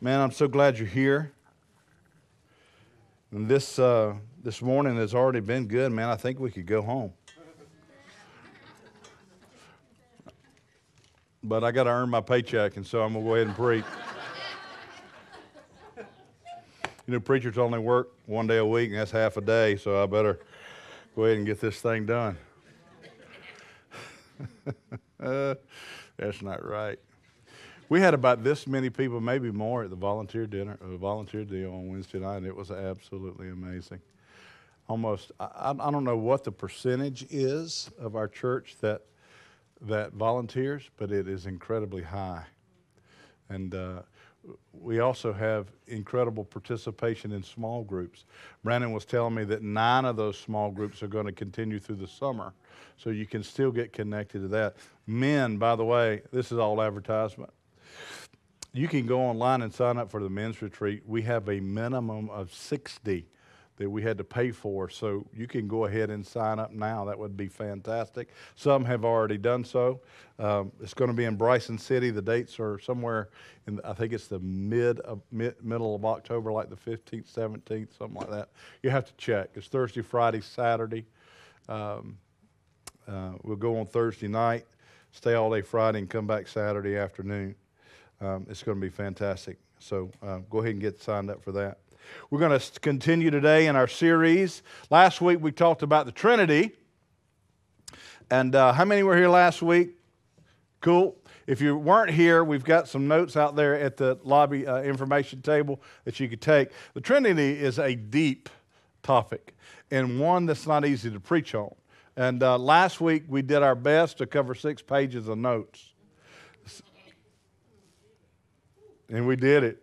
Man, I'm so glad you're here. And this, uh, this morning has already been good, man. I think we could go home. But I got to earn my paycheck, and so I'm going to go ahead and preach. You know, preachers only work one day a week, and that's half a day, so I better go ahead and get this thing done. uh, that's not right. We had about this many people, maybe more, at the volunteer dinner, uh, volunteer deal on Wednesday night, and it was absolutely amazing. Almost, I, I don't know what the percentage is of our church that that volunteers, but it is incredibly high. And uh, we also have incredible participation in small groups. Brandon was telling me that nine of those small groups are going to continue through the summer, so you can still get connected to that. Men, by the way, this is all advertisement. You can go online and sign up for the men's retreat. We have a minimum of 60 that we had to pay for. So you can go ahead and sign up now. That would be fantastic. Some have already done so. Um, it's going to be in Bryson City. The dates are somewhere in, I think it's the mid, of, mid, middle of October, like the 15th, 17th, something like that. You have to check. It's Thursday, Friday, Saturday. Um, uh, we'll go on Thursday night, stay all day Friday, and come back Saturday afternoon. Um, it's going to be fantastic. So uh, go ahead and get signed up for that. We're going to continue today in our series. Last week we talked about the Trinity. And uh, how many were here last week? Cool. If you weren't here, we've got some notes out there at the lobby uh, information table that you could take. The Trinity is a deep topic and one that's not easy to preach on. And uh, last week we did our best to cover six pages of notes. And we did it.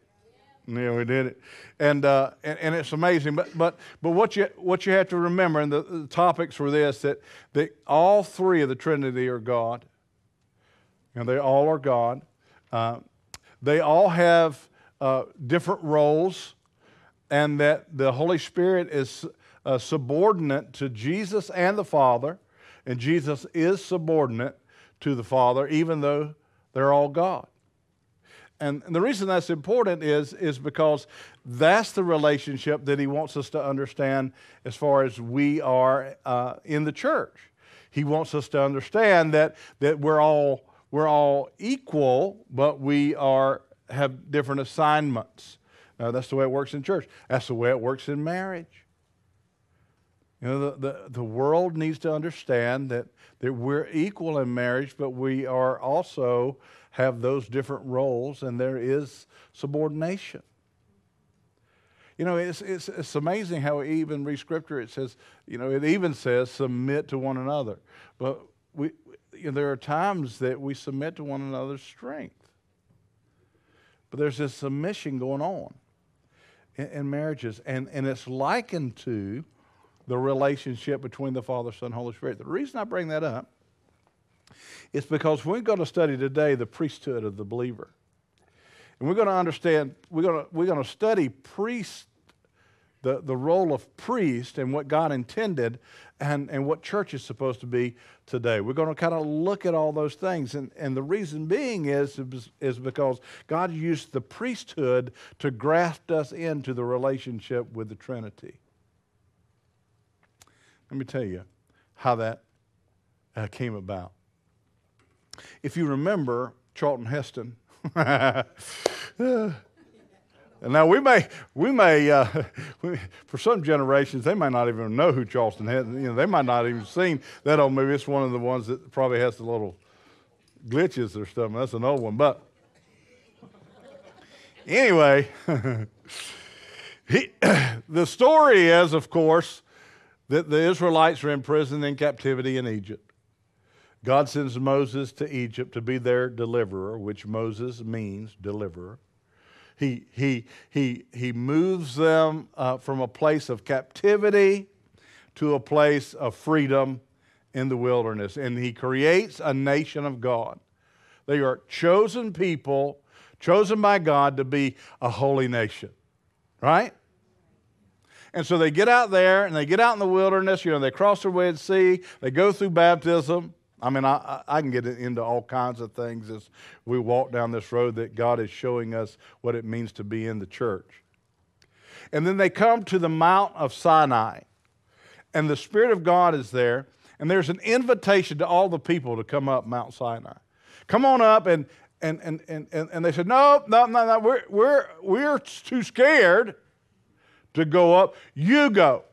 Yeah, we did it, and, uh, and and it's amazing. But but but what you what you have to remember, and the, the topics were this: that that all three of the Trinity are God. And they all are God. Uh, they all have uh, different roles, and that the Holy Spirit is uh, subordinate to Jesus and the Father, and Jesus is subordinate to the Father, even though they're all God. And, the reason that's important is, is because that's the relationship that he wants us to understand as far as we are uh, in the church. He wants us to understand that, that we're, all, we're all equal, but we are, have different assignments. Uh, that's the way it works in church. That's the way it works in marriage. You know, the, the, the world needs to understand that, that we're equal in marriage, but we are also have those different roles, and there is subordination. You know, it's, it's, it's amazing how even read scripture, it says, you know, it even says submit to one another. But we, you know, there are times that we submit to one another's strength. But there's this submission going on in, in marriages, and, and it's likened to the relationship between the Father, Son, Holy Spirit. The reason I bring that up it's because we're going to study today the priesthood of the believer. And we're going to understand, we're going to, we're going to study priest, the, the role of priest and what God intended and, and what church is supposed to be today. We're going to kind of look at all those things. And, and the reason being is, is because God used the priesthood to graft us into the relationship with the Trinity. Let me tell you how that uh, came about. If you remember Charlton Heston, now we may, we may, uh, for some generations, they might not even know who Charlton Heston. You know, they might not even seen that old movie. It's one of the ones that probably has the little glitches or something. That's an old one, but anyway, he, the story is, of course, that the Israelites are imprisoned in captivity in Egypt. God sends Moses to Egypt to be their deliverer, which Moses means deliverer. He, he, he, he moves them uh, from a place of captivity to a place of freedom in the wilderness. And he creates a nation of God. They are chosen people, chosen by God to be a holy nation, right? And so they get out there and they get out in the wilderness, you know, they cross the Red Sea, they go through baptism, I mean, I, I can get into all kinds of things as we walk down this road that God is showing us what it means to be in the church. And then they come to the Mount of Sinai, and the Spirit of God is there, and there's an invitation to all the people to come up Mount Sinai. Come on up, and, and, and, and, and they said, No, no, no, no, we're, we're, we're too scared to go up. You go.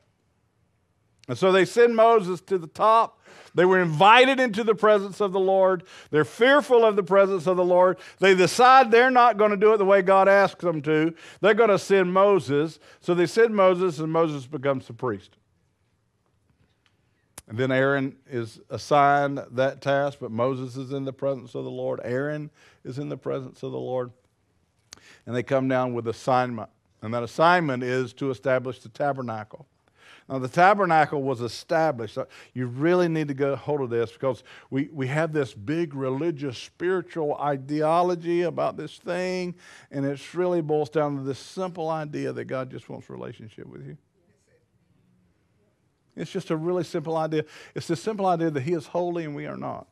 And so they send Moses to the top. They were invited into the presence of the Lord. They're fearful of the presence of the Lord. They decide they're not going to do it the way God asks them to. They're going to send Moses. So they send Moses, and Moses becomes the priest. And then Aaron is assigned that task, but Moses is in the presence of the Lord. Aaron is in the presence of the Lord. And they come down with assignment. And that assignment is to establish the tabernacle. Now, the tabernacle was established. You really need to get a hold of this because we, we have this big religious, spiritual ideology about this thing, and it really boils down to this simple idea that God just wants relationship with you. It's just a really simple idea. It's the simple idea that He is holy and we are not.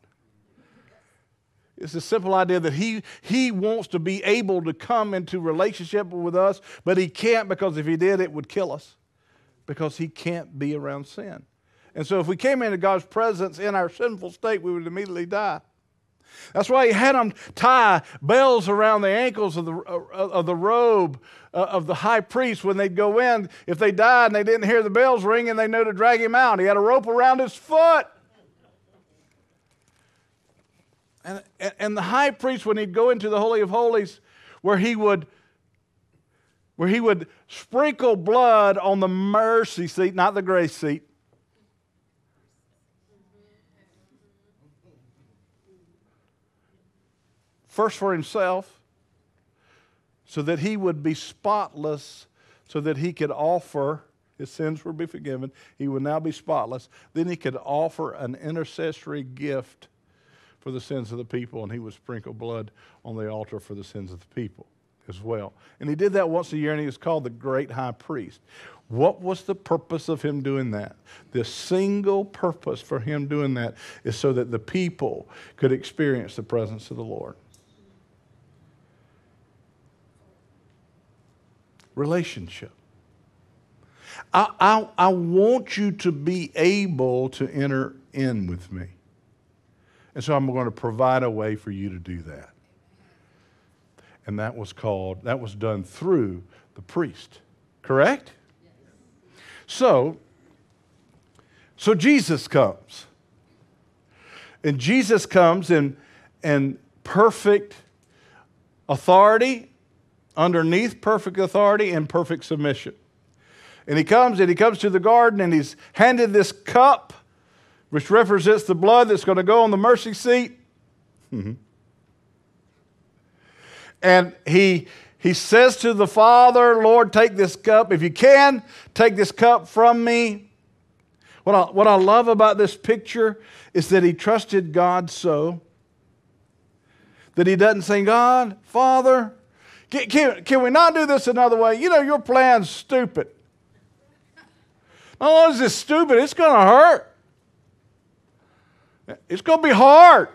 It's the simple idea that he, he wants to be able to come into relationship with us, but he can't because if he did, it would kill us because he can't be around sin. And so if we came into God's presence in our sinful state, we would immediately die. That's why he had them tie bells around the ankles of the, of the robe uh, of the high priest when they'd go in. If they died and they didn't hear the bells ringing, they knew to drag him out. He had a rope around his foot. And, and the high priest, when he'd go into the Holy of Holies, where he would where he would sprinkle blood on the mercy seat, not the grace seat. First for himself, so that he would be spotless, so that he could offer, his sins would be forgiven, he would now be spotless. Then he could offer an intercessory gift for the sins of the people, and he would sprinkle blood on the altar for the sins of the people as well. And he did that once a year, and he was called the great high priest. What was the purpose of him doing that? The single purpose for him doing that is so that the people could experience the presence of the Lord. Relationship. I, I, I want you to be able to enter in with me. And so I'm going to provide a way for you to do that and that was called, that was done through the priest. Correct? So, so Jesus comes. And Jesus comes in, in perfect authority, underneath perfect authority, and perfect submission. And he comes and he comes to the garden and he's handed this cup, which represents the blood that's going to go on the mercy seat. Mm-hmm. And he, he says to the Father, Lord, take this cup. If you can, take this cup from me. What I, what I love about this picture is that he trusted God so that he doesn't say, God, Father, can, can, can we not do this another way? You know, your plan's stupid. Not only is it stupid, it's going to hurt. It's going to be hard.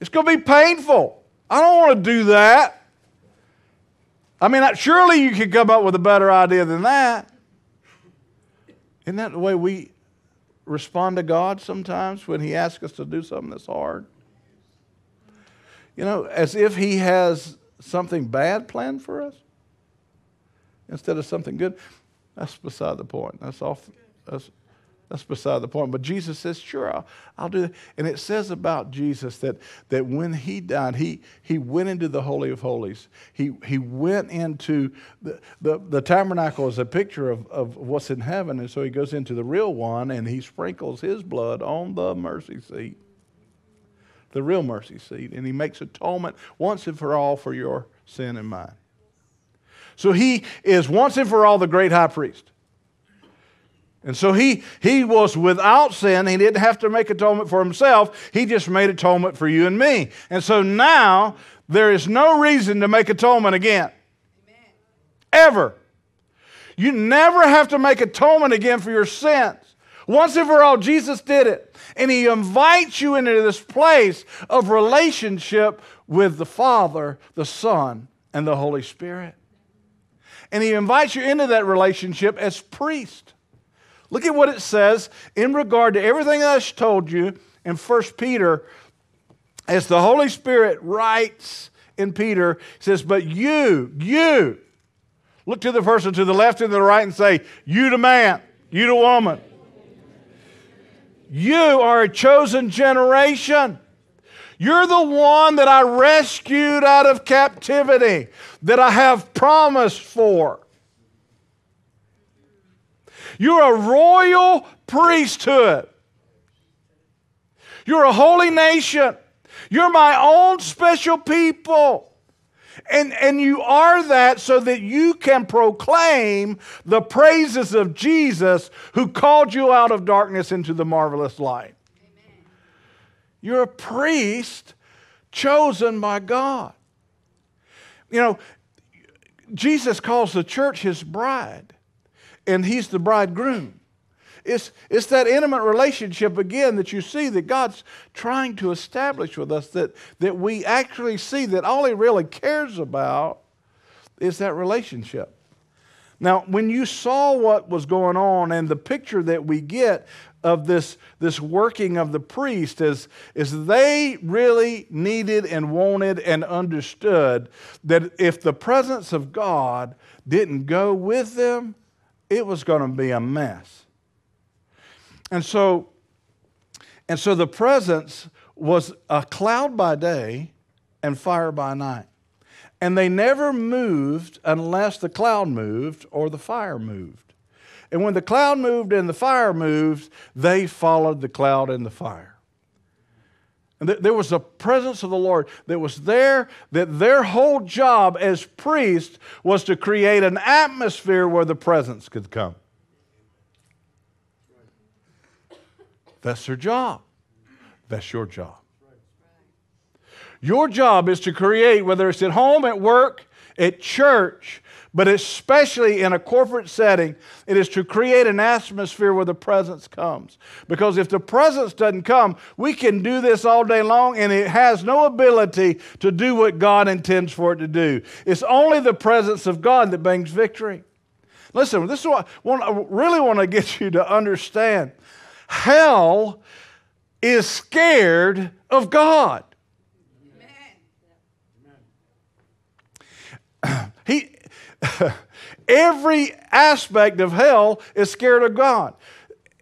It's going to be painful. I don't want to do that. I mean, surely you could come up with a better idea than that. Isn't that the way we respond to God sometimes when He asks us to do something that's hard? You know, as if He has something bad planned for us instead of something good. That's beside the point. That's off. That's that's beside the point. But Jesus says, sure, I'll, I'll, do that. And it says about Jesus that, that when he died, he, he went into the Holy of Holies. He, he went into the, the, the tabernacle is a picture of, of what's in heaven. And so he goes into the real one and he sprinkles his blood on the mercy seat, the real mercy seat. And he makes atonement once and for all for your sin and mine. So he is once and for all the great high priest. And so he, he was without sin. He didn't have to make atonement for himself. He just made atonement for you and me. And so now there is no reason to make atonement again. Amen. Ever. You never have to make atonement again for your sins. Once and for all, Jesus did it. And he invites you into this place of relationship with the Father, the Son, and the Holy Spirit. And he invites you into that relationship as priest. Look at what it says in regard to everything I told you in 1 Peter as the Holy Spirit writes in Peter, says, But you, you, look to the person to the left and to the right and say, You the man, you the woman. You are a chosen generation. You're the one that I rescued out of captivity, that I have promised for. You're a royal priesthood. You're a holy nation. You're my own special people. And, and you are that so that you can proclaim the praises of Jesus who called you out of darkness into the marvelous light. Amen. You're a priest chosen by God. You know, Jesus calls the church his bride, and he's the bridegroom. It's, it's that intimate relationship again that you see that God's trying to establish with us, that, that we actually see that all He really cares about is that relationship. Now, when you saw what was going on and the picture that we get of this, this working of the priest is, is they really needed and wanted and understood that if the presence of God didn't go with them, it was going to be a mess. And so, and so the presence was a cloud by day and fire by night. And they never moved unless the cloud moved or the fire moved. And when the cloud moved and the fire moved, they followed the cloud and the fire. And there was a presence of the Lord that was there, that their whole job as priests was to create an atmosphere where the presence could come. That's their job. That's your job. Your job is to create, whether it's at home, at work, at church, but especially in a corporate setting, it is to create an atmosphere where the presence comes. Because if the presence doesn't come, we can do this all day long and it has no ability to do what God intends for it to do. It's only the presence of God that brings victory. Listen, this is what I really want to get you to understand. Hell is scared of God. He, every aspect of hell is scared of God.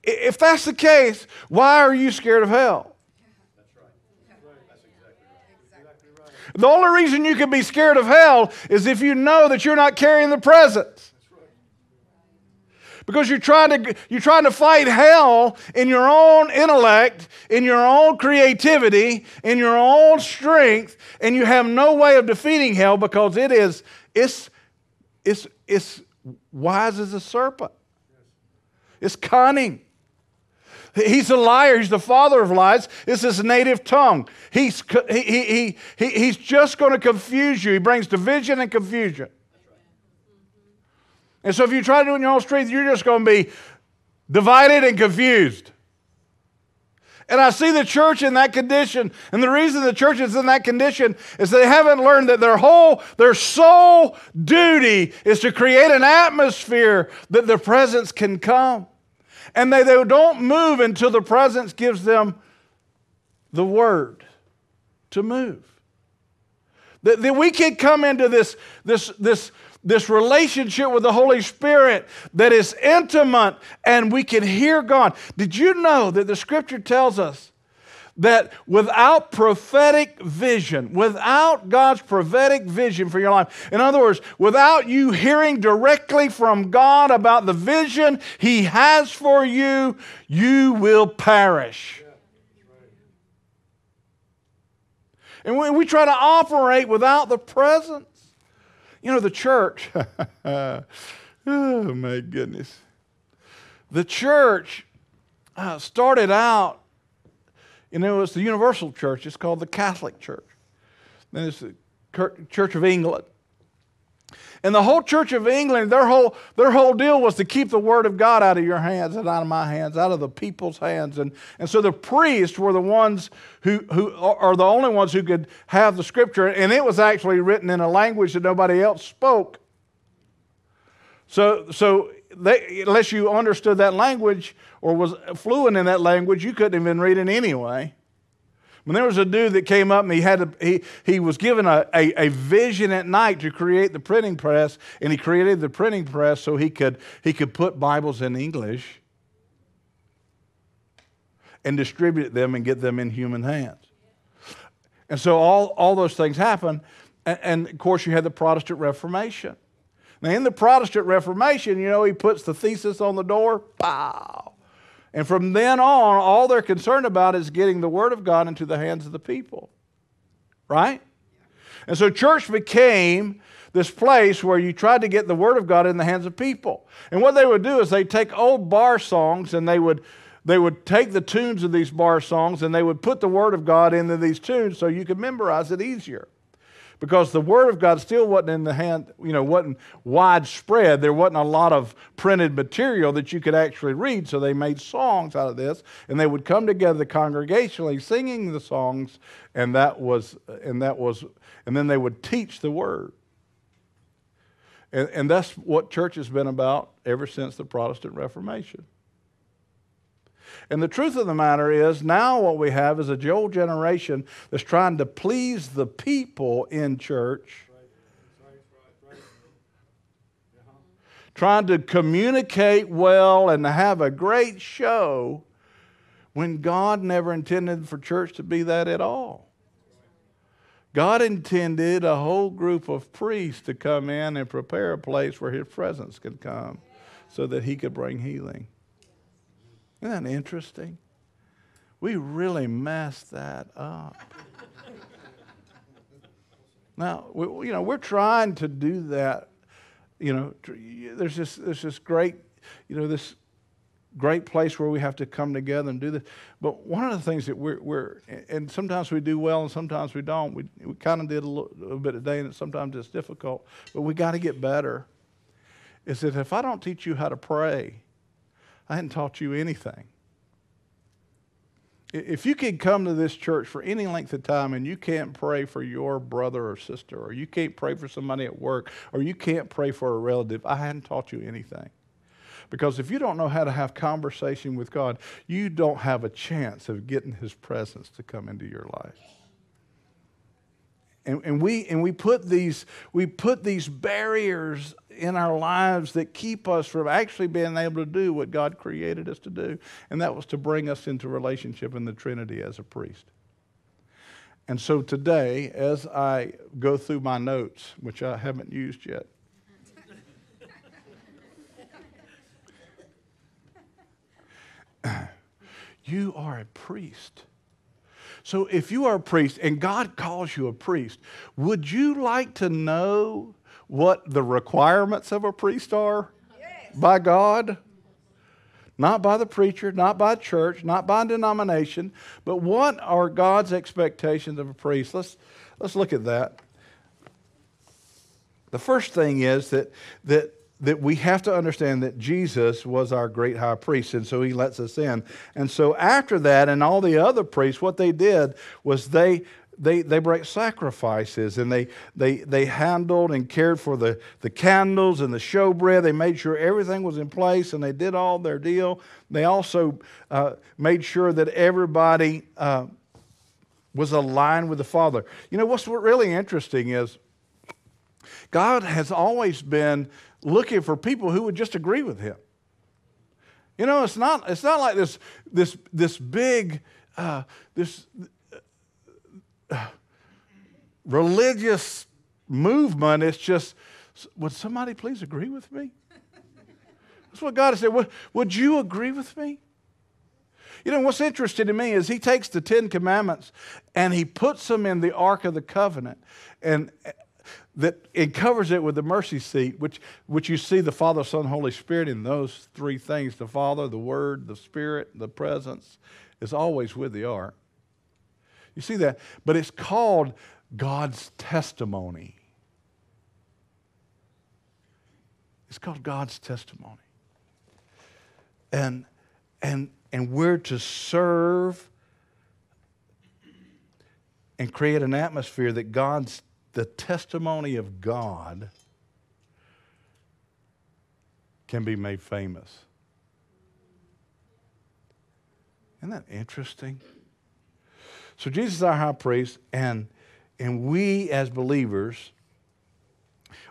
If that's the case, why are you scared of hell? The only reason you can be scared of hell is if you know that you're not carrying the presence because you're trying to you're trying to fight hell in your own intellect, in your own creativity, in your own strength, and you have no way of defeating hell because it is it's it's it's wise as a serpent. It's cunning. He's a liar. He's the father of lies. It's his native tongue. He's, he, he, he, he's just going to confuse you. He brings division and confusion. And so if you try to do it in your own strength, you're just going to be divided and confused. And I see the church in that condition. And the reason the church is in that condition is they haven't learned that their whole, their sole duty is to create an atmosphere that the presence can come. And they, they don't move until the presence gives them the word to move. That, that we can come into this, this, this this relationship with the Holy Spirit that is intimate and we can hear God. Did you know that the scripture tells us that without prophetic vision, without God's prophetic vision for your life, in other words, without you hearing directly from God about the vision He has for you, you will perish. And when we try to operate without the presence, you know, the church, oh my goodness. The church uh, started out, you know, it was the universal church. It's called the Catholic Church. Then it's the Church of England. And the whole Church of England, their whole, their whole deal was to keep the Word of God out of your hands and out of my hands, out of the people's hands. And, and so the priests were the ones who, who are the only ones who could have the Scripture. And it was actually written in a language that nobody else spoke. So, so they, unless you understood that language or was fluent in that language, you couldn't even read it anyway. When there was a dude that came up and he had a, he, he was given a, a, a, vision at night to create the printing press, and he created the printing press so he could, he could put Bibles in English and distribute them and get them in human hands. And so all, all those things happen. And, and of course, you had the Protestant Reformation. Now, in the Protestant Reformation, you know, he puts the thesis on the door, pow. And from then on, all they're concerned about is getting the Word of God into the hands of the people. Right? And so church became this place where you tried to get the Word of God in the hands of people. And what they would do is they'd take old bar songs and they would they would take the tunes of these bar songs and they would put the Word of God into these tunes so you could memorize it easier because the Word of God still wasn't in the hand, you know, wasn't widespread. There wasn't a lot of printed material that you could actually read. So they made songs out of this, and they would come together congregationally singing the songs, and that was, and that was, and then they would teach the Word. And, and that's what church has been about ever since the Protestant Reformation. And the truth of the matter is, now what we have is a Joel generation that's trying to please the people in church, trying to communicate well and have a great show when God never intended for church to be that at all. God intended a whole group of priests to come in and prepare a place where His presence could come so that He could bring healing. Isn't that interesting? We really messed that up. now, we, you know, we're trying to do that. You know, there's this, there's this great, you know, this great place where we have to come together and do this. But one of the things that we're, we're and sometimes we do well and sometimes we don't. We, we kind of did a little, a little bit today and sometimes it's difficult, but we got to get better. Is that if I don't teach you how to pray, I hadn't taught you anything. If you could come to this church for any length of time and you can't pray for your brother or sister, or you can't pray for somebody at work, or you can't pray for a relative, I hadn't taught you anything. Because if you don't know how to have conversation with God, you don't have a chance of getting His presence to come into your life. And, and, we, and we, put these, we put these barriers in our lives that keep us from actually being able to do what God created us to do. And that was to bring us into relationship in the Trinity as a priest. And so today, as I go through my notes, which I haven't used yet, you are a priest. So if you are a priest and God calls you a priest, would you like to know what the requirements of a priest are yes. by God? Not by the preacher, not by church, not by denomination, but what are God's expectations of a priest? Let's, let's look at that. The first thing is that, that that we have to understand that Jesus was our great high priest, and so he lets us in. And so after that, and all the other priests, what they did was they they, they brought sacrifices and they, they, they handled and cared for the, the candles and the showbread. They made sure everything was in place and they did all their deal. They also uh, made sure that everybody uh, was aligned with the Father. You know, what's really interesting is God has always been looking for people who would just agree with him. You know, it's not, it's not like this, this, this big, uh, this uh, religious movement. It's just, would somebody please agree with me? That's what God said. Would, would you agree with me? You know, what's interesting to me is he takes the Ten Commandments and he puts them in the Ark of the Covenant. And that it covers it with the mercy seat, which, which you see the Father, Son, Holy Spirit in those three things the Father, the Word, the Spirit, the presence is always with the ark. You see that? But it's called God's testimony. It's called God's testimony. And, and, and we're to serve and create an atmosphere that God's, the testimony of God can be made famous. Isn't that interesting? So Jesus is our high priest, and, and we as believers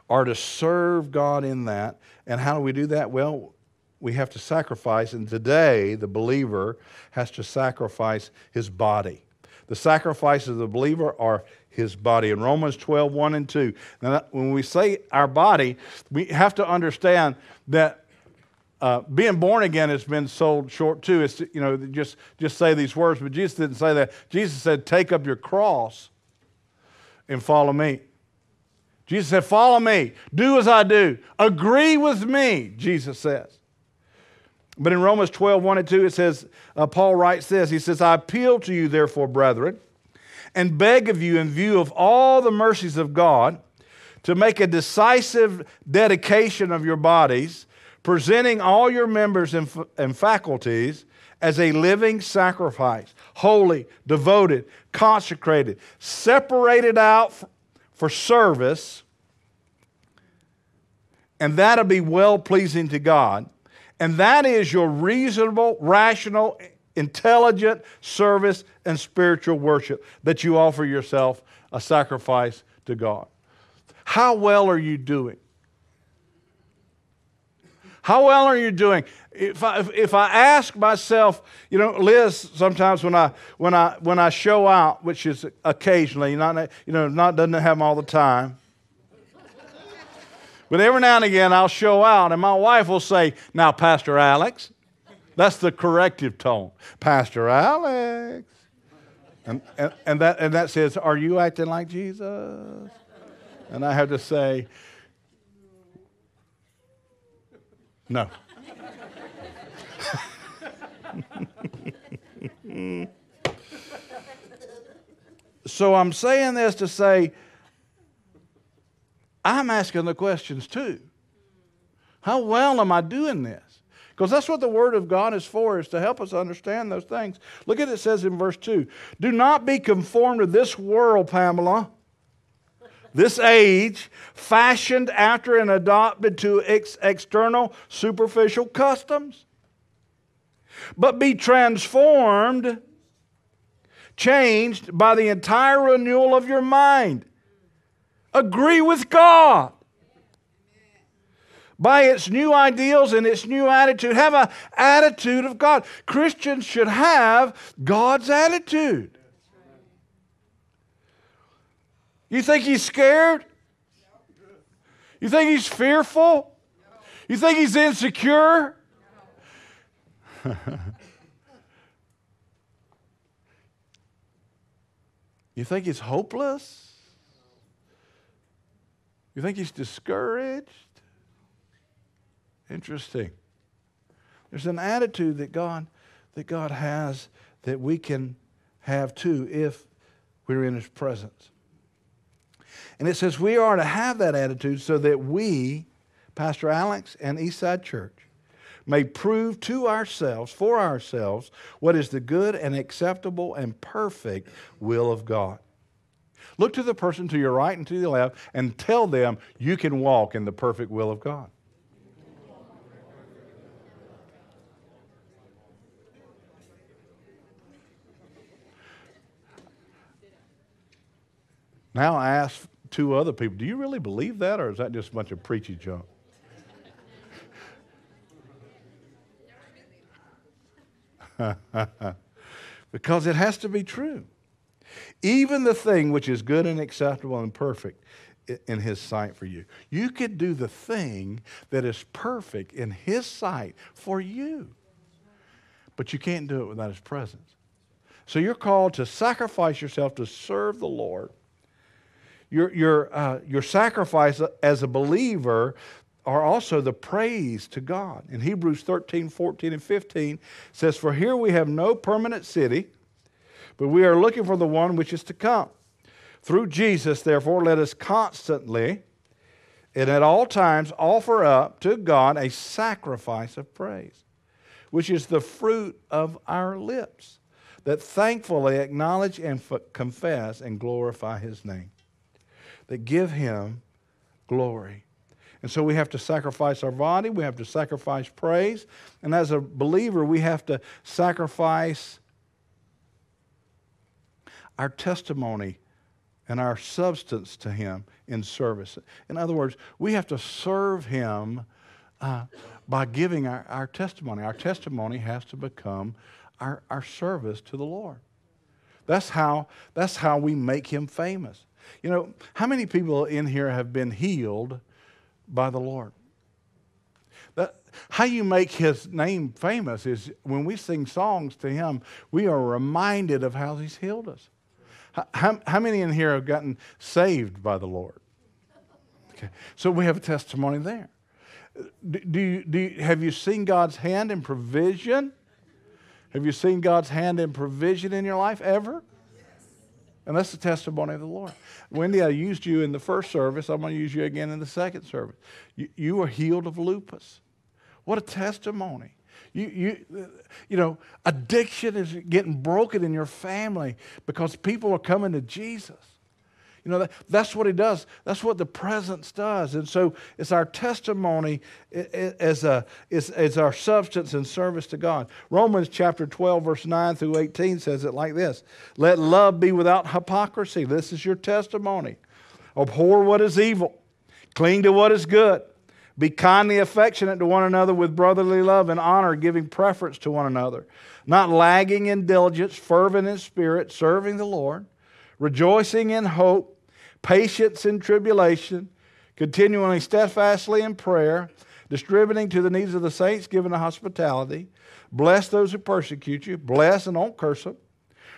are to serve God in that. And how do we do that? Well, we have to sacrifice, and today the believer has to sacrifice his body. The sacrifices of the believer are his body. In Romans 12, 1 and 2. Now, when we say our body, we have to understand that uh, being born again has been sold short too. It's, you know, just, just say these words, but Jesus didn't say that. Jesus said, Take up your cross and follow me. Jesus said, Follow me. Do as I do. Agree with me, Jesus says. But in Romans 12, 1 and 2, it says, uh, Paul writes this He says, I appeal to you, therefore, brethren, and beg of you, in view of all the mercies of God, to make a decisive dedication of your bodies, presenting all your members and, and faculties as a living sacrifice, holy, devoted, consecrated, separated out for service, and that'll be well pleasing to God. And that is your reasonable, rational, intelligent service and spiritual worship that you offer yourself a sacrifice to God. How well are you doing? How well are you doing? If I, if I ask myself, you know, Liz, sometimes when I when I when I show out, which is occasionally, not you know, not doesn't happen all the time, but every now and again, I'll show out, and my wife will say, Now, Pastor Alex, that's the corrective tone. Pastor Alex. And, and, and, that, and that says, Are you acting like Jesus? And I have to say, No. so I'm saying this to say, I'm asking the questions too. How well am I doing this? Because that's what the Word of God is for, is to help us understand those things. Look at it, says in verse 2 Do not be conformed to this world, Pamela, this age, fashioned after and adopted to ex- external, superficial customs, but be transformed, changed by the entire renewal of your mind agree with God by its new ideals and its new attitude. Have an attitude of God. Christians should have God's attitude. You think he's scared? You think he's fearful? You think he's insecure? you think he's hopeless? You think he's discouraged? Interesting. There's an attitude that God that God has that we can have too if we're in his presence. And it says we are to have that attitude so that we, Pastor Alex and Eastside Church, may prove to ourselves, for ourselves, what is the good and acceptable and perfect will of God. Look to the person to your right and to the left and tell them you can walk in the perfect will of God. Now I ask two other people, do you really believe that, or is that just a bunch of preachy junk? because it has to be true even the thing which is good and acceptable and perfect in his sight for you. You could do the thing that is perfect in his sight for you. But you can't do it without his presence. So you're called to sacrifice yourself to serve the Lord. Your, your, uh, your sacrifice as a believer are also the praise to God. In Hebrews 13, 14, and 15 says, For here we have no permanent city but we are looking for the one which is to come. Through Jesus, therefore, let us constantly and at all times offer up to God a sacrifice of praise, which is the fruit of our lips, that thankfully acknowledge and f- confess and glorify his name, that give him glory. And so we have to sacrifice our body, we have to sacrifice praise, and as a believer, we have to sacrifice our testimony and our substance to Him in service. In other words, we have to serve Him uh, by giving our, our testimony. Our testimony has to become our, our service to the Lord. That's how, that's how we make Him famous. You know, how many people in here have been healed by the Lord? That, how you make his name famous is when we sing songs to him, we are reminded of how he's healed us. How, how many in here have gotten saved by the Lord? Okay. So we have a testimony there. Do, do, you, do you, have you seen God's hand in provision? Have you seen God's hand in provision in your life ever? And that's the testimony of the Lord. Wendy, I used you in the first service. I'm going to use you again in the second service. You, you were healed of lupus. What a testimony. You, you, you know, addiction is getting broken in your family because people are coming to Jesus. You know, that, that's what he does. That's what the presence does. And so it's our testimony as, a, as, as our substance and service to God. Romans chapter 12, verse 9 through 18 says it like this Let love be without hypocrisy. This is your testimony. Abhor what is evil, cling to what is good. Be kindly affectionate to one another with brotherly love and honor, giving preference to one another. Not lagging in diligence, fervent in spirit, serving the Lord rejoicing in hope, patience in tribulation, continually steadfastly in prayer, distributing to the needs of the saints, giving the hospitality. Bless those who persecute you, bless and don't curse them.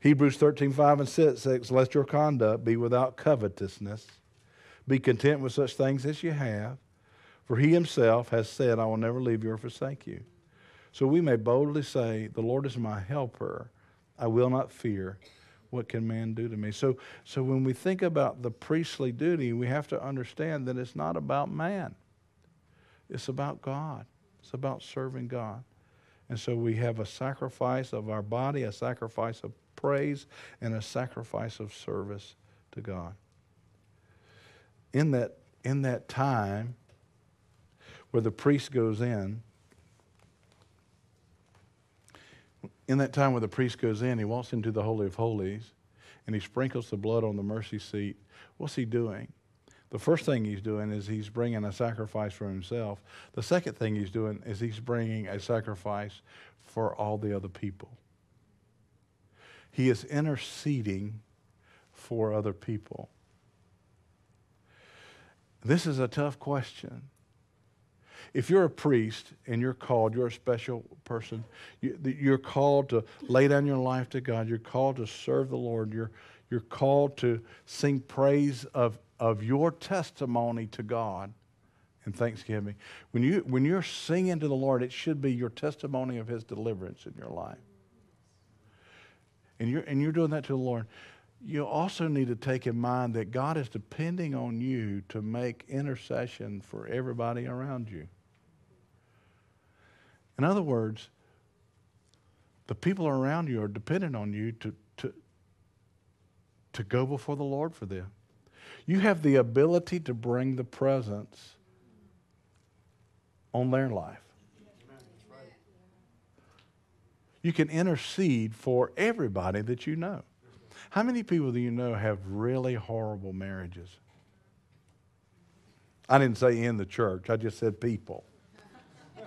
Hebrews 13, 5 and 6 says, Let your conduct be without covetousness. Be content with such things as you have, for he himself has said, I will never leave you or forsake you. So we may boldly say, The Lord is my helper. I will not fear what can man do to me? So, so when we think about the priestly duty, we have to understand that it's not about man. It's about God. It's about serving God. And so we have a sacrifice of our body, a sacrifice of praise, and a sacrifice of service to God. In that, in that time where the priest goes in, in that time where the priest goes in, he walks into the Holy of Holies and he sprinkles the blood on the mercy seat. What's he doing? The first thing he's doing is he's bringing a sacrifice for himself. The second thing he's doing is he's bringing a sacrifice for all the other people. He is interceding for other people. This is a tough question if you're a priest and you're called, you're a special person, you, are called to lay down your life to God, you're called to serve the Lord, you're, you're called to sing praise of, of your testimony to God and thanksgiving. When, you, when you're singing to the Lord, it should be your testimony of His deliverance in your life. And you're, and you're doing that to the Lord you also need to take in mind that God is depending on you to make intercession for everybody around you. In other words, the people around you are dependent on you to, to, to go before the Lord for them. You have the ability to bring the presence on their life. You can intercede for everybody that you know. How many people do you know have really horrible marriages? I didn't say in the church, I just said people.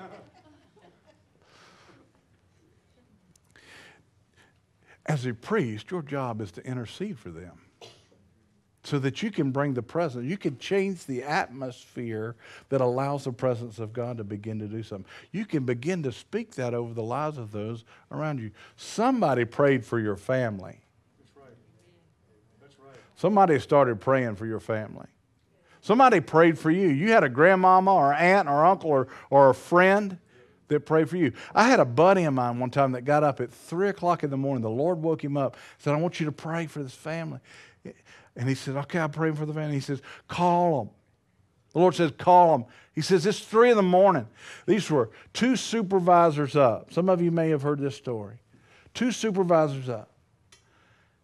As a priest, your job is to intercede for them. So that you can bring the presence. You can change the atmosphere that allows the presence of God to begin to do something. You can begin to speak that over the lives of those around you. Somebody prayed for your family. That's right. That's right. Somebody started praying for your family. Somebody prayed for you. You had a grandmama or aunt or uncle or, or a friend that prayed for you. I had a buddy of mine one time that got up at 3 o'clock in the morning. The Lord woke him up, said, I want you to pray for this family. And he said, Okay, I'm praying for the family. He says, Call them. The Lord says, Call them. He says, It's three in the morning. These were two supervisors up. Some of you may have heard this story. Two supervisors up.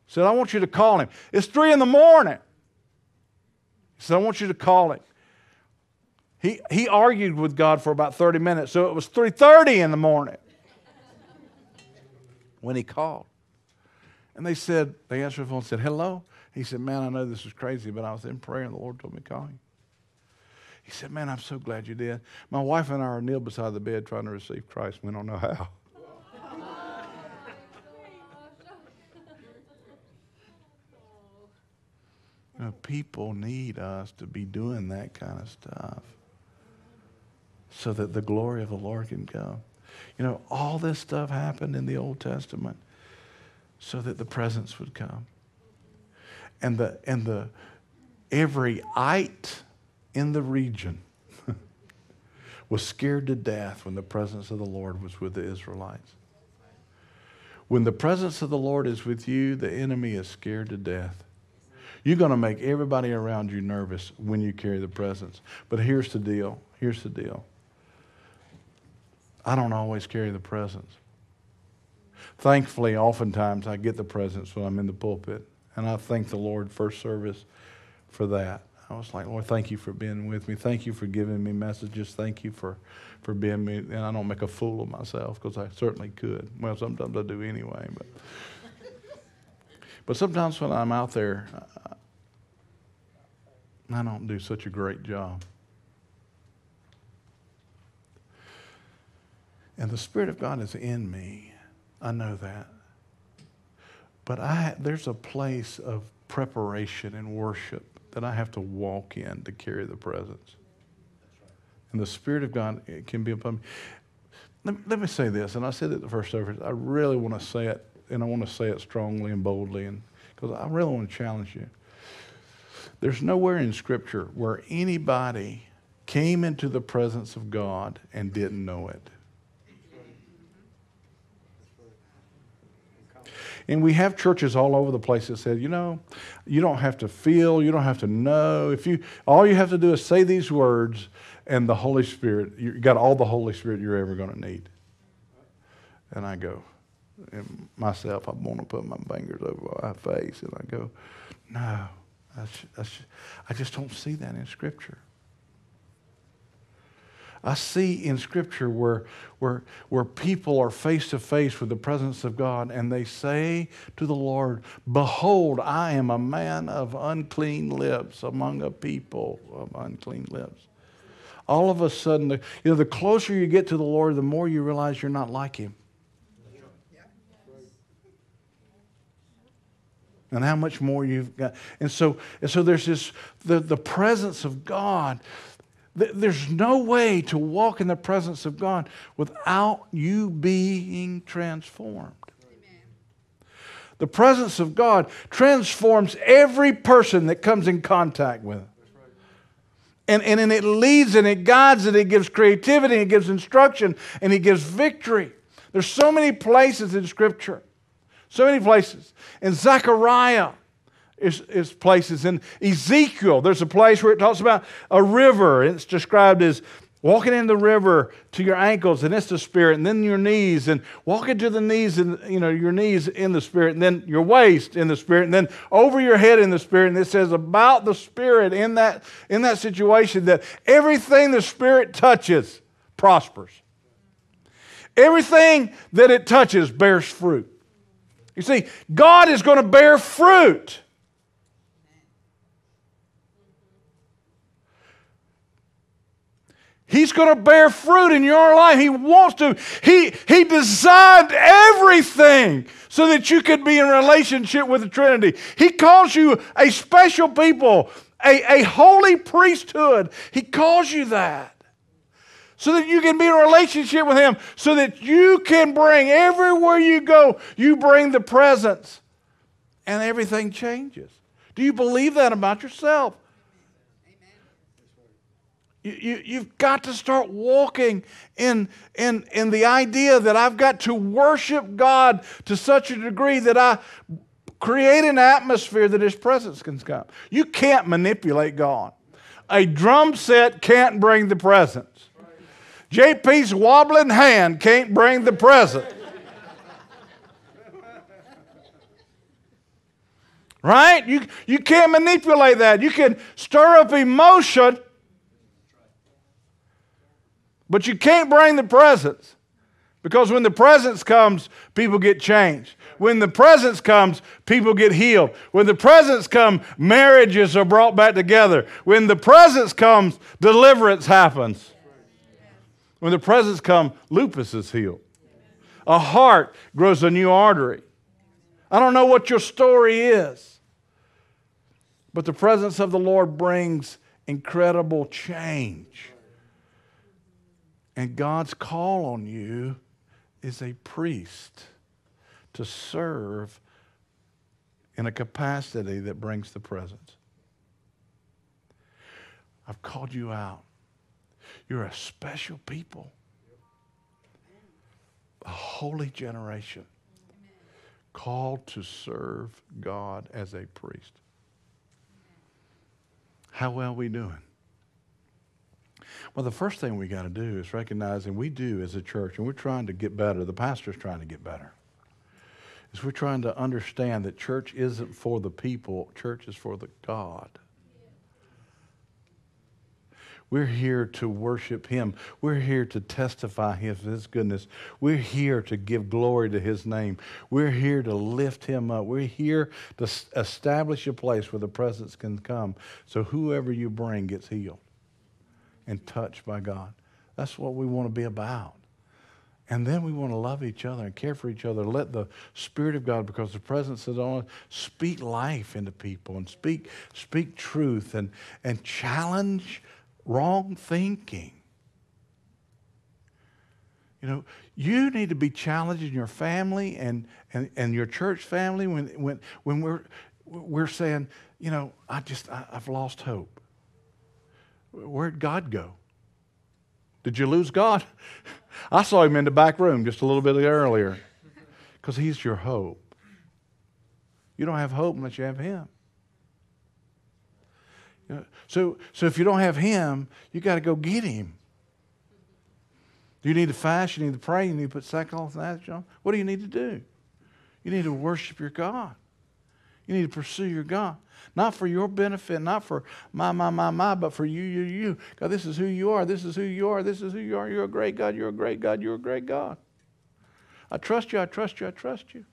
He said, I want you to call him. It's three in the morning. He said, I want you to call him. He, he argued with God for about 30 minutes, so it was 3.30 in the morning when he called. And they said, they answered the phone and said, hello? He said, Man, I know this is crazy, but I was in prayer and the Lord told me to call you. He said, Man, I'm so glad you did. My wife and I are kneeled beside the bed trying to receive Christ. We don't know how. you know, people need us to be doing that kind of stuff so that the glory of the Lord can come. You know, all this stuff happened in the Old Testament so that the presence would come and the, and the every ite in the region was scared to death when the presence of the Lord was with the Israelites. When the presence of the Lord is with you, the enemy is scared to death. You're going to make everybody around you nervous when you carry the presence. But here's the deal. Here's the deal. I don't always carry the presence. Thankfully, oftentimes I get the presence when I'm in the pulpit. And I thank the Lord first service for that. I was like, Lord, thank you for being with me. Thank you for giving me messages. Thank you for, for being me. And I don't make a fool of myself because I certainly could. Well, sometimes I do anyway. But, but sometimes when I'm out there, I don't do such a great job. And the Spirit of God is in me. I know that. But I, there's a place of preparation and worship that I have to walk in to carry the presence. And the Spirit of God can be upon me. Let, let me say this, and I said it the first service. I really want to say it, and I want to say it strongly and boldly, and because I really want to challenge you. There's nowhere in Scripture where anybody came into the presence of God and didn't know it. And we have churches all over the place that said, you know, you don't have to feel, you don't have to know. If you all you have to do is say these words and the Holy Spirit, you got all the Holy Spirit you're ever going to need. And I go, and myself, I want to put my fingers over my face, and I go, no, that's, that's, I just don't see that in Scripture. I see in Scripture where, where, where people are face to face with the presence of God and they say to the Lord, Behold, I am a man of unclean lips among a people of unclean lips. All of a sudden, you know, the closer you get to the Lord, the more you realize you're not like Him. and how much more you've got. And so, and so there's this the, the presence of God there's no way to walk in the presence of God without you being transformed. The presence of God transforms every person that comes in contact with it. And, and, and it leads and it guides and it gives creativity and it gives instruction and it gives victory. There's so many places in Scripture, so many places. In Zechariah, is, is places. In Ezekiel, there's a place where it talks about a river. It's described as walking in the river to your ankles, and it's the spirit, and then your knees, and walking to the knees, and you know your knees in the spirit, and then your waist in the spirit, and then over your head in the spirit. And it says about the spirit in that in that situation that everything the spirit touches prospers. Everything that it touches bears fruit. You see, God is going to bear fruit. He's going to bear fruit in your life. He wants to. He, he designed everything so that you could be in relationship with the Trinity. He calls you a special people, a, a holy priesthood. He calls you that so that you can be in relationship with Him, so that you can bring everywhere you go, you bring the presence, and everything changes. Do you believe that about yourself? You, you, have got to start walking in, in, in the idea that I've got to worship God to such a degree that I create an atmosphere that His presence can come. You can't manipulate God. A drum set can't bring the presence. JP's wobbling hand can't bring the presence. right? You, you can't manipulate that. You can stir up emotion but you can't bring the presence. Because when the presence comes, people get changed. When the presence comes, people get healed. When the presence comes, marriages are brought back together. When the presence comes, deliverance happens. When the presence comes, lupus is healed. A heart grows a new artery. I don't know what your story is, but the presence of the Lord brings incredible change. And God's call on you is a priest to serve in a capacity that brings the presence. I've called you out. You're a special people, a holy generation, called to serve God as a priest. How well we doing? Well, the first thing we got to do is recognize, and we do as a church, and we're trying to get better. The pastor's trying to get better. Is we're trying to understand that church isn't for the people, church is for the God. We're here to worship Him. We're here to testify His, His goodness. We're here to give glory to His name. We're here to lift Him up. We're here to establish a place where the presence can come so whoever you bring gets healed and touched by God. That's what we want to be about. And then we want to love each other and care for each other. Let the Spirit of God, because the presence is on, speak life into people and speak, speak truth and, and challenge wrong thinking. You know, you need to be challenged in your family and, and, and your church family when, when, when we're, we're saying, you know, I just, I, I've lost hope. Where'd God go? Did you lose God? I saw him in the back room just a little bit earlier because he's your hope. You don't have hope unless you have him. So, so if you don't have him, you got to go get him. Do you need to fast? You need to pray? You need to put sackcloth and ashes on? What do you need to do? You need to worship your God. You need to pursue your God. Not for your benefit, not for my, my, my, my, but for you, you, you. God, this is who you are. This is who you are. This is who you are. You're a great God. You're a great God. You're a great God. I trust you. I trust you. I trust you.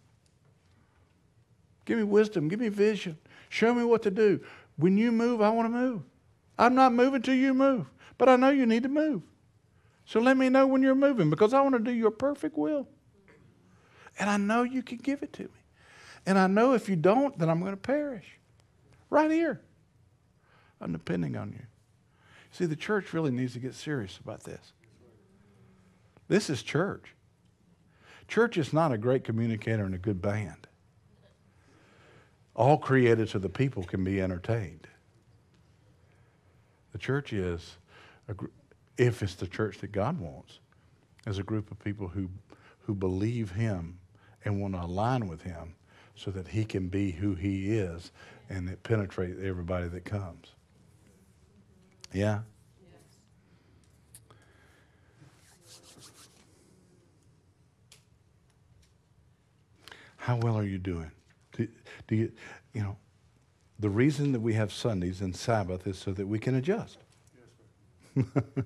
Give me wisdom. Give me vision. Show me what to do. When you move, I want to move. I'm not moving till you move, but I know you need to move. So let me know when you're moving because I want to do your perfect will. And I know you can give it to me. And I know if you don't, then I'm going to perish. Right here. I'm depending on you. See, the church really needs to get serious about this. This is church. Church is not a great communicator and a good band. All created so the people can be entertained. The church is, a, if it's the church that God wants, is a group of people who, who believe Him and want to align with Him so that he can be who he is and it penetrate everybody that comes. Yeah? How well are you doing? Do, do, you, you know, the reason that we have Sundays and Sabbath is so that we can adjust. Yes,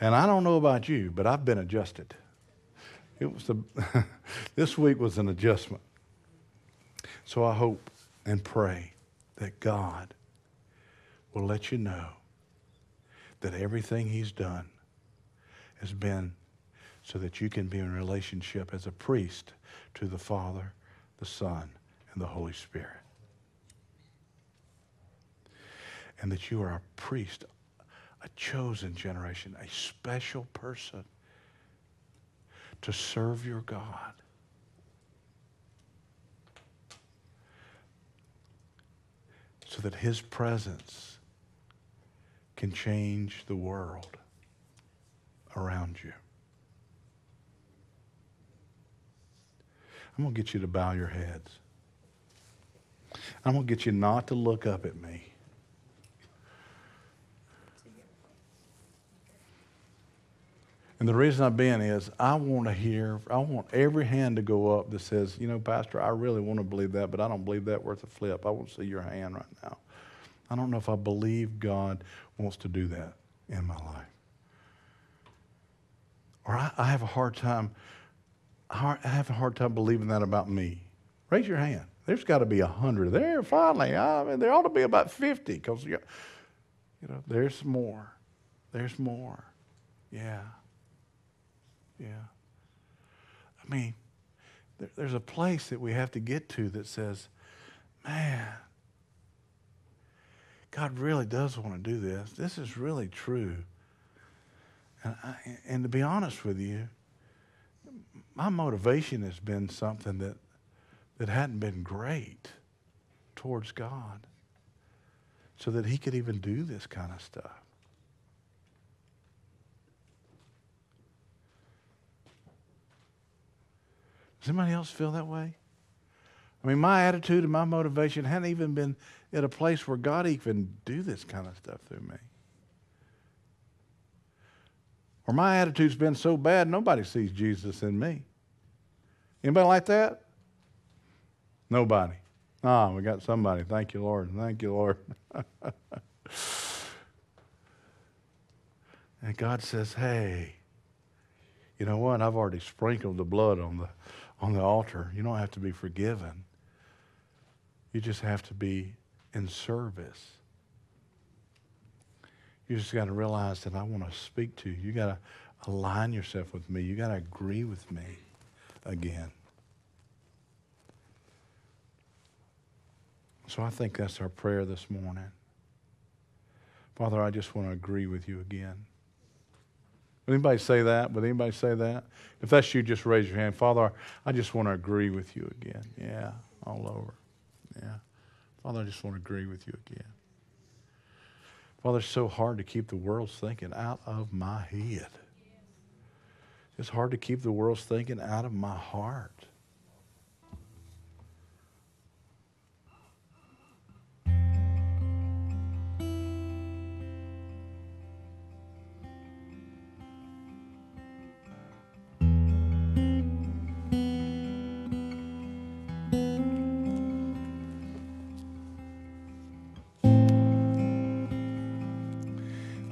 and I don't know about you, but I've been adjusted. It was a, this week was an adjustment. So I hope and pray that God will let you know that everything He's done has been so that you can be in relationship as a priest to the Father, the Son, and the Holy Spirit. And that you are a priest, a chosen generation, a special person to serve your God. So that His presence can change the world around you. I'm going to get you to bow your heads. I'm going to get you not to look up at me. And the reason I've been is I want to hear, I want every hand to go up that says, you know, Pastor, I really want to believe that, but I don't believe that worth a flip. I want to see your hand right now. I don't know if I believe God wants to do that in my life. Or I, I have a hard time I have a hard time believing that about me. Raise your hand. There's got to be a hundred there. Finally, I mean, there ought to be about fifty because you know there's more. There's more. Yeah. Yeah. I mean, there, there's a place that we have to get to that says, man, God really does want to do this. This is really true. And, I, and to be honest with you, my motivation has been something that, that hadn't been great towards God so that he could even do this kind of stuff. Does anybody else feel that way? I mean, my attitude and my motivation hadn't even been at a place where God even do this kind of stuff through me. Or my attitude's been so bad, nobody sees Jesus in me. Anybody like that? Nobody. Ah, we got somebody. Thank you, Lord. Thank you, Lord. and God says, hey, you know what? I've already sprinkled the blood on the, on the altar. You don't have to be forgiven. You just have to be in service. You just got to realize that I want to speak to you. You got to align yourself with me. You got to agree with me again. So I think that's our prayer this morning. Father, I just want to agree with you again. Would anybody say that? Would anybody say that? If that's you, just raise your hand. Father, I just want to agree with you again. Yeah, all over. Yeah. Father, I just want to agree with you again. Father, it's so hard to keep the world's thinking out of my head. It's hard to keep the world's thinking out of my heart.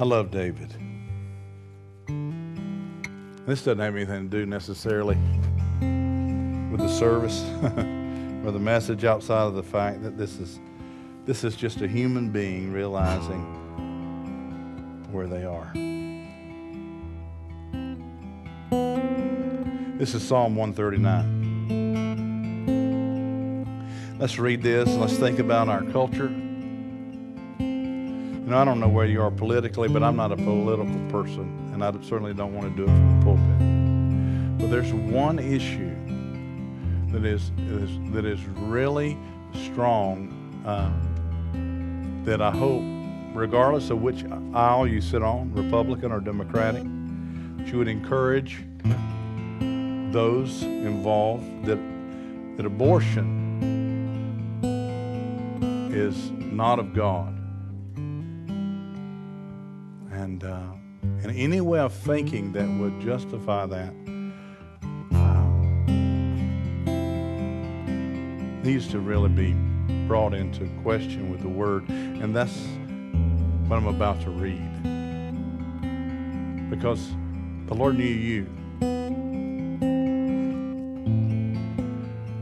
I love David. This doesn't have anything to do necessarily with the service or the message outside of the fact that this is this is just a human being realizing where they are. This is Psalm 139. Let's read this. Let's think about our culture. You know, I don't know where you are politically, but I'm not a political person, and I certainly don't want to do it from the pulpit. But there's one issue that is, is that is really strong uh, that I hope, regardless of which aisle you sit on, Republican or Democratic, that you would encourage those involved that that abortion is not of God and, uh, and any way of thinking that would justify that uh, needs to really be brought into question with the Word. And that's what I'm about to read. Because the Lord knew you.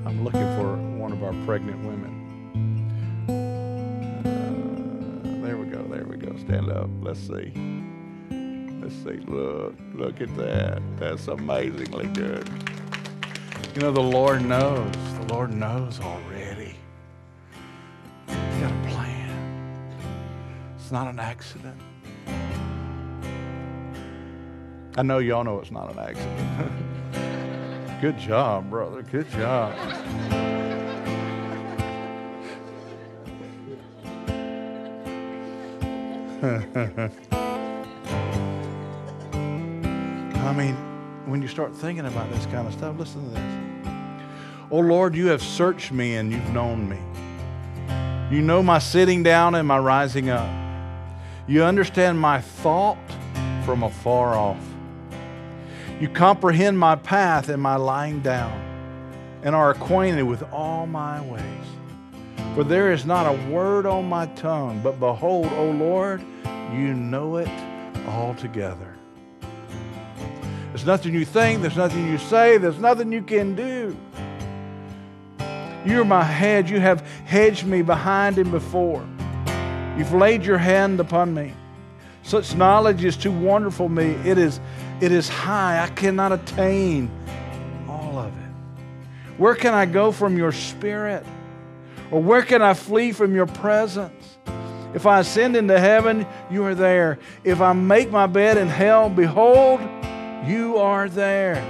I'm looking for one of our pregnant women. Uh, there we go, there we go. Stand up. Let's see. Let's see. Look, look at that. That's amazingly good. You know, the Lord knows. The Lord knows already. He's got a plan. It's not an accident. I know y'all know it's not an accident. Good job, brother. Good job. I mean, when you start thinking about this kind of stuff, listen to this. Oh Lord, you have searched me and you've known me. You know my sitting down and my rising up. You understand my thought from afar off. You comprehend my path and my lying down, and are acquainted with all my ways. For there is not a word on my tongue, but behold, O Lord, you know it altogether. There's nothing you think, there's nothing you say, there's nothing you can do. You're my head. You have hedged me behind and before. You've laid your hand upon me. Such knowledge is too wonderful me. It is, it is high. I cannot attain all of it. Where can I go from your spirit? Or where can I flee from your presence? If I ascend into heaven, you are there. If I make my bed in hell, behold, you are there.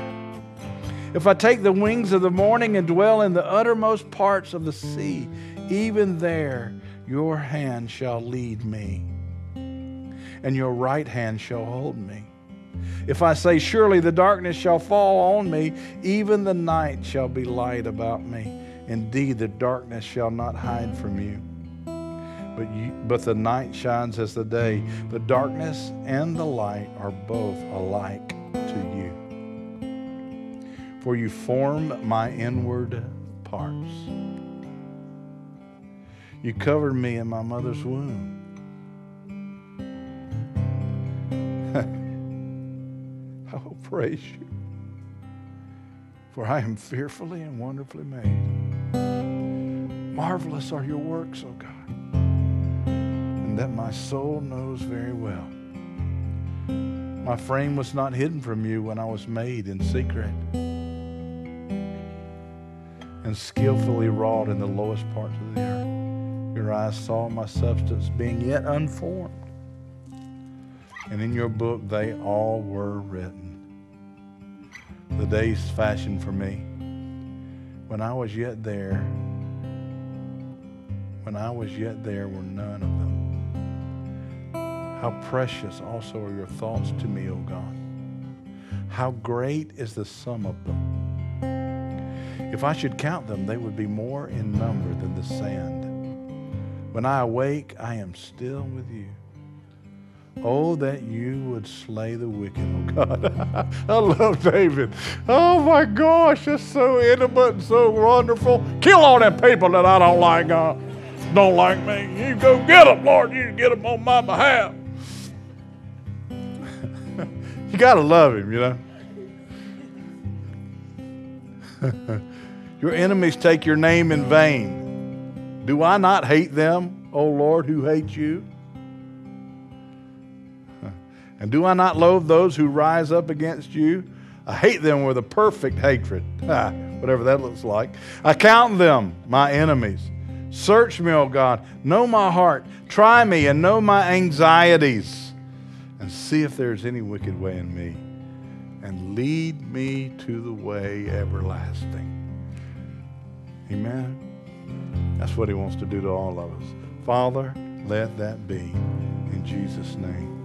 If I take the wings of the morning and dwell in the uttermost parts of the sea, even there your hand shall lead me, and your right hand shall hold me. If I say, Surely the darkness shall fall on me, even the night shall be light about me. Indeed, the darkness shall not hide from you. But, you, but the night shines as the day. The darkness and the light are both alike to you for you form my inward parts. You covered me in my mother's womb. I will praise you, for I am fearfully and wonderfully made. Marvelous are your works, O God, and that my soul knows very well. My frame was not hidden from you when I was made in secret and skillfully wrought in the lowest parts of the earth. Your eyes saw my substance being yet unformed, and in your book they all were written. The days fashioned for me, when I was yet there, when I was yet there were none of. How precious also are your thoughts to me, O God. How great is the sum of them. If I should count them, they would be more in number than the sand. When I awake, I am still with you. Oh, that you would slay the wicked, oh God. I love David. Oh my gosh, that's so intimate and so wonderful. Kill all them people that I don't like, don't like me. You go get them, Lord. You get them on my behalf. You got to love him, you know. Your enemies take your name in vain. Do I not hate them, O Lord, who hate you? And do I not loathe those who rise up against you? I hate them with a perfect hatred, whatever that looks like. I count them my enemies. Search me, O God. Know my heart. Try me and know my anxieties. And see if there's any wicked way in me. And lead me to the way everlasting. Amen. That's what He wants to do to all of us. Father, let that be in Jesus' name.